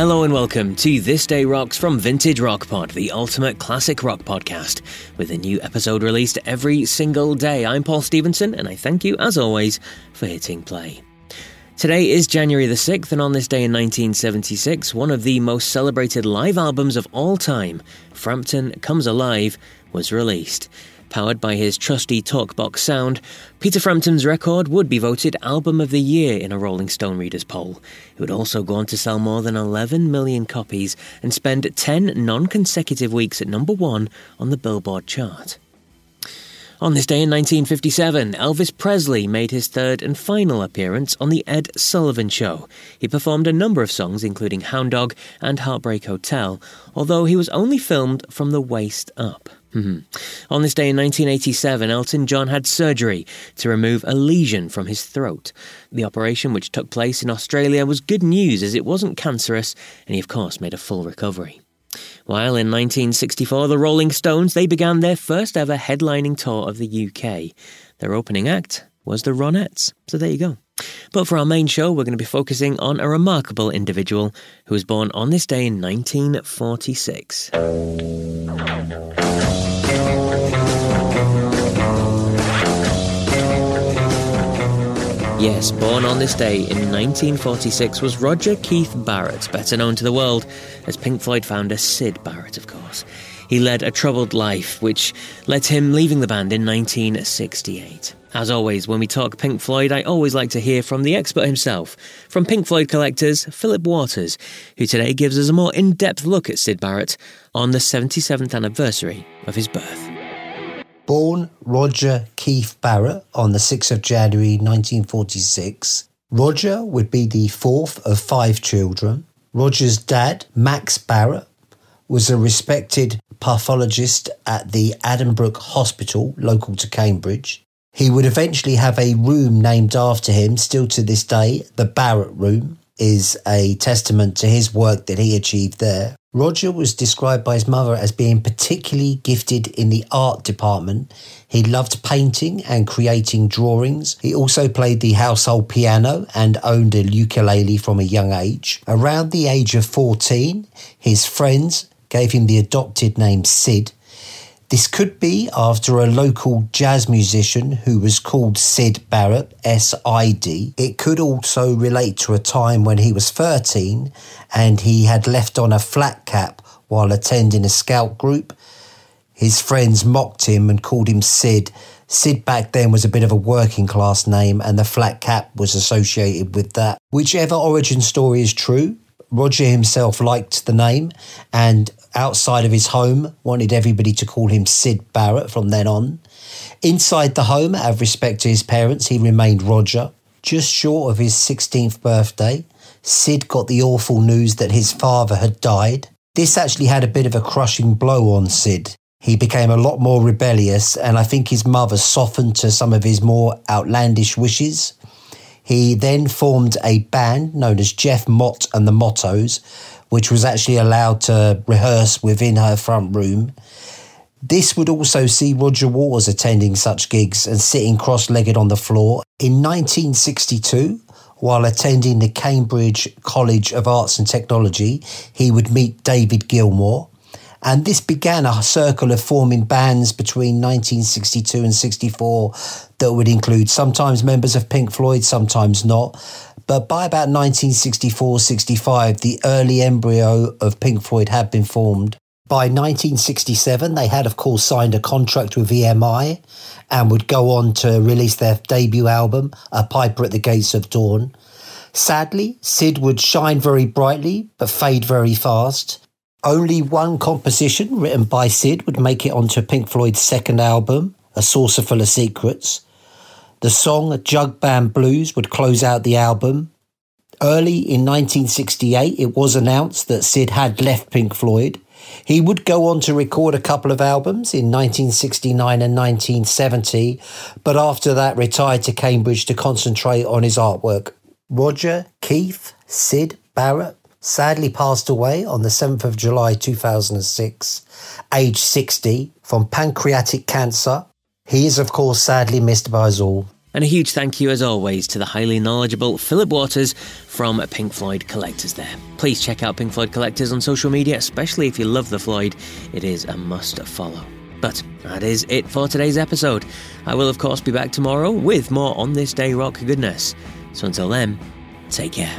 Hello and welcome to This Day Rocks from Vintage Rock Pod, the ultimate classic rock podcast, with a new episode released every single day. I'm Paul Stevenson, and I thank you, as always, for hitting play. Today is January the 6th, and on this day in 1976, one of the most celebrated live albums of all time, Frampton Comes Alive, was released. Powered by his trusty talkbox sound, Peter Frampton's record would be voted Album of the Year in a Rolling Stone Readers poll. It would also go on to sell more than 11 million copies and spend 10 non consecutive weeks at number one on the Billboard chart. On this day in 1957, Elvis Presley made his third and final appearance on The Ed Sullivan Show. He performed a number of songs, including Hound Dog and Heartbreak Hotel, although he was only filmed from the waist up. Mm-hmm. On this day in 1987, Elton John had surgery to remove a lesion from his throat. The operation, which took place in Australia, was good news as it wasn't cancerous, and he, of course, made a full recovery. While in 1964, the Rolling Stones they began their first ever headlining tour of the UK. Their opening act was the Ronettes. So there you go. But for our main show, we're going to be focusing on a remarkable individual who was born on this day in 1946. Yes, born on this day in 1946 was Roger Keith Barrett, better known to the world as Pink Floyd founder Syd Barrett, of course. He led a troubled life, which led to him leaving the band in 1968. As always, when we talk Pink Floyd, I always like to hear from the expert himself, from Pink Floyd collectors Philip Waters, who today gives us a more in depth look at Syd Barrett on the 77th anniversary of his birth. Born Roger Keith Barrett on the 6th of January 1946, Roger would be the fourth of five children. Roger's dad, Max Barrett, was a respected pathologist at the Addenbrooke Hospital, local to Cambridge. He would eventually have a room named after him, still to this day, the Barrett Room is a testament to his work that he achieved there. Roger was described by his mother as being particularly gifted in the art department. He loved painting and creating drawings. He also played the household piano and owned a ukulele from a young age. Around the age of 14, his friends gave him the adopted name Syd this could be after a local jazz musician who was called Sid Barrett, S I D. It could also relate to a time when he was 13 and he had left on a flat cap while attending a scout group. His friends mocked him and called him Sid. Sid back then was a bit of a working class name, and the flat cap was associated with that. Whichever origin story is true, Roger himself liked the name and outside of his home wanted everybody to call him Syd Barrett from then on. Inside the home, out of respect to his parents, he remained Roger. Just short of his 16th birthday, Syd got the awful news that his father had died. This actually had a bit of a crushing blow on Sid. He became a lot more rebellious, and I think his mother softened to some of his more outlandish wishes. He then formed a band known as Geoff Mott and the Mottoes, which was actually allowed to rehearse within her front room. This would also see Roger Waters attending such gigs and sitting cross legged on the floor. In 1962, while attending the Cambridge College of Arts and Technology, he would meet David Gilmour. And this began a circle of forming bands between 1962 and 64 that would include sometimes members of Pink Floyd, sometimes not. But by about 1964 65, the early embryo of Pink Floyd had been formed. By 1967, they had, of course, signed a contract with EMI and would go on to release their debut album, A Piper at the Gates of Dawn. Sadly, Syd would shine very brightly but fade very fast. Only one composition written by Syd would make it onto Pink Floyd's second album, A Saucerful of Secrets. The song Jug Band Blues would close out the album. Early in 1968, it was announced that Syd had left Pink Floyd. He would go on to record a couple of albums in 1969 and 1970, but after that retired to Cambridge to concentrate on his artwork. Roger, Keith, Syd, Barrett sadly passed away on the 7th of July 2006, aged 60, from pancreatic cancer. He is, of course, sadly missed by us all. And a huge thank you, as always, to the highly knowledgeable Philip Waters from Pink Floyd Collectors there. Please check out Pink Floyd Collectors on social media, especially if you love the Floyd. It is a must follow. But that is it for today's episode. I will, of course, be back tomorrow with more On This Day Rock goodness. So until then, take care.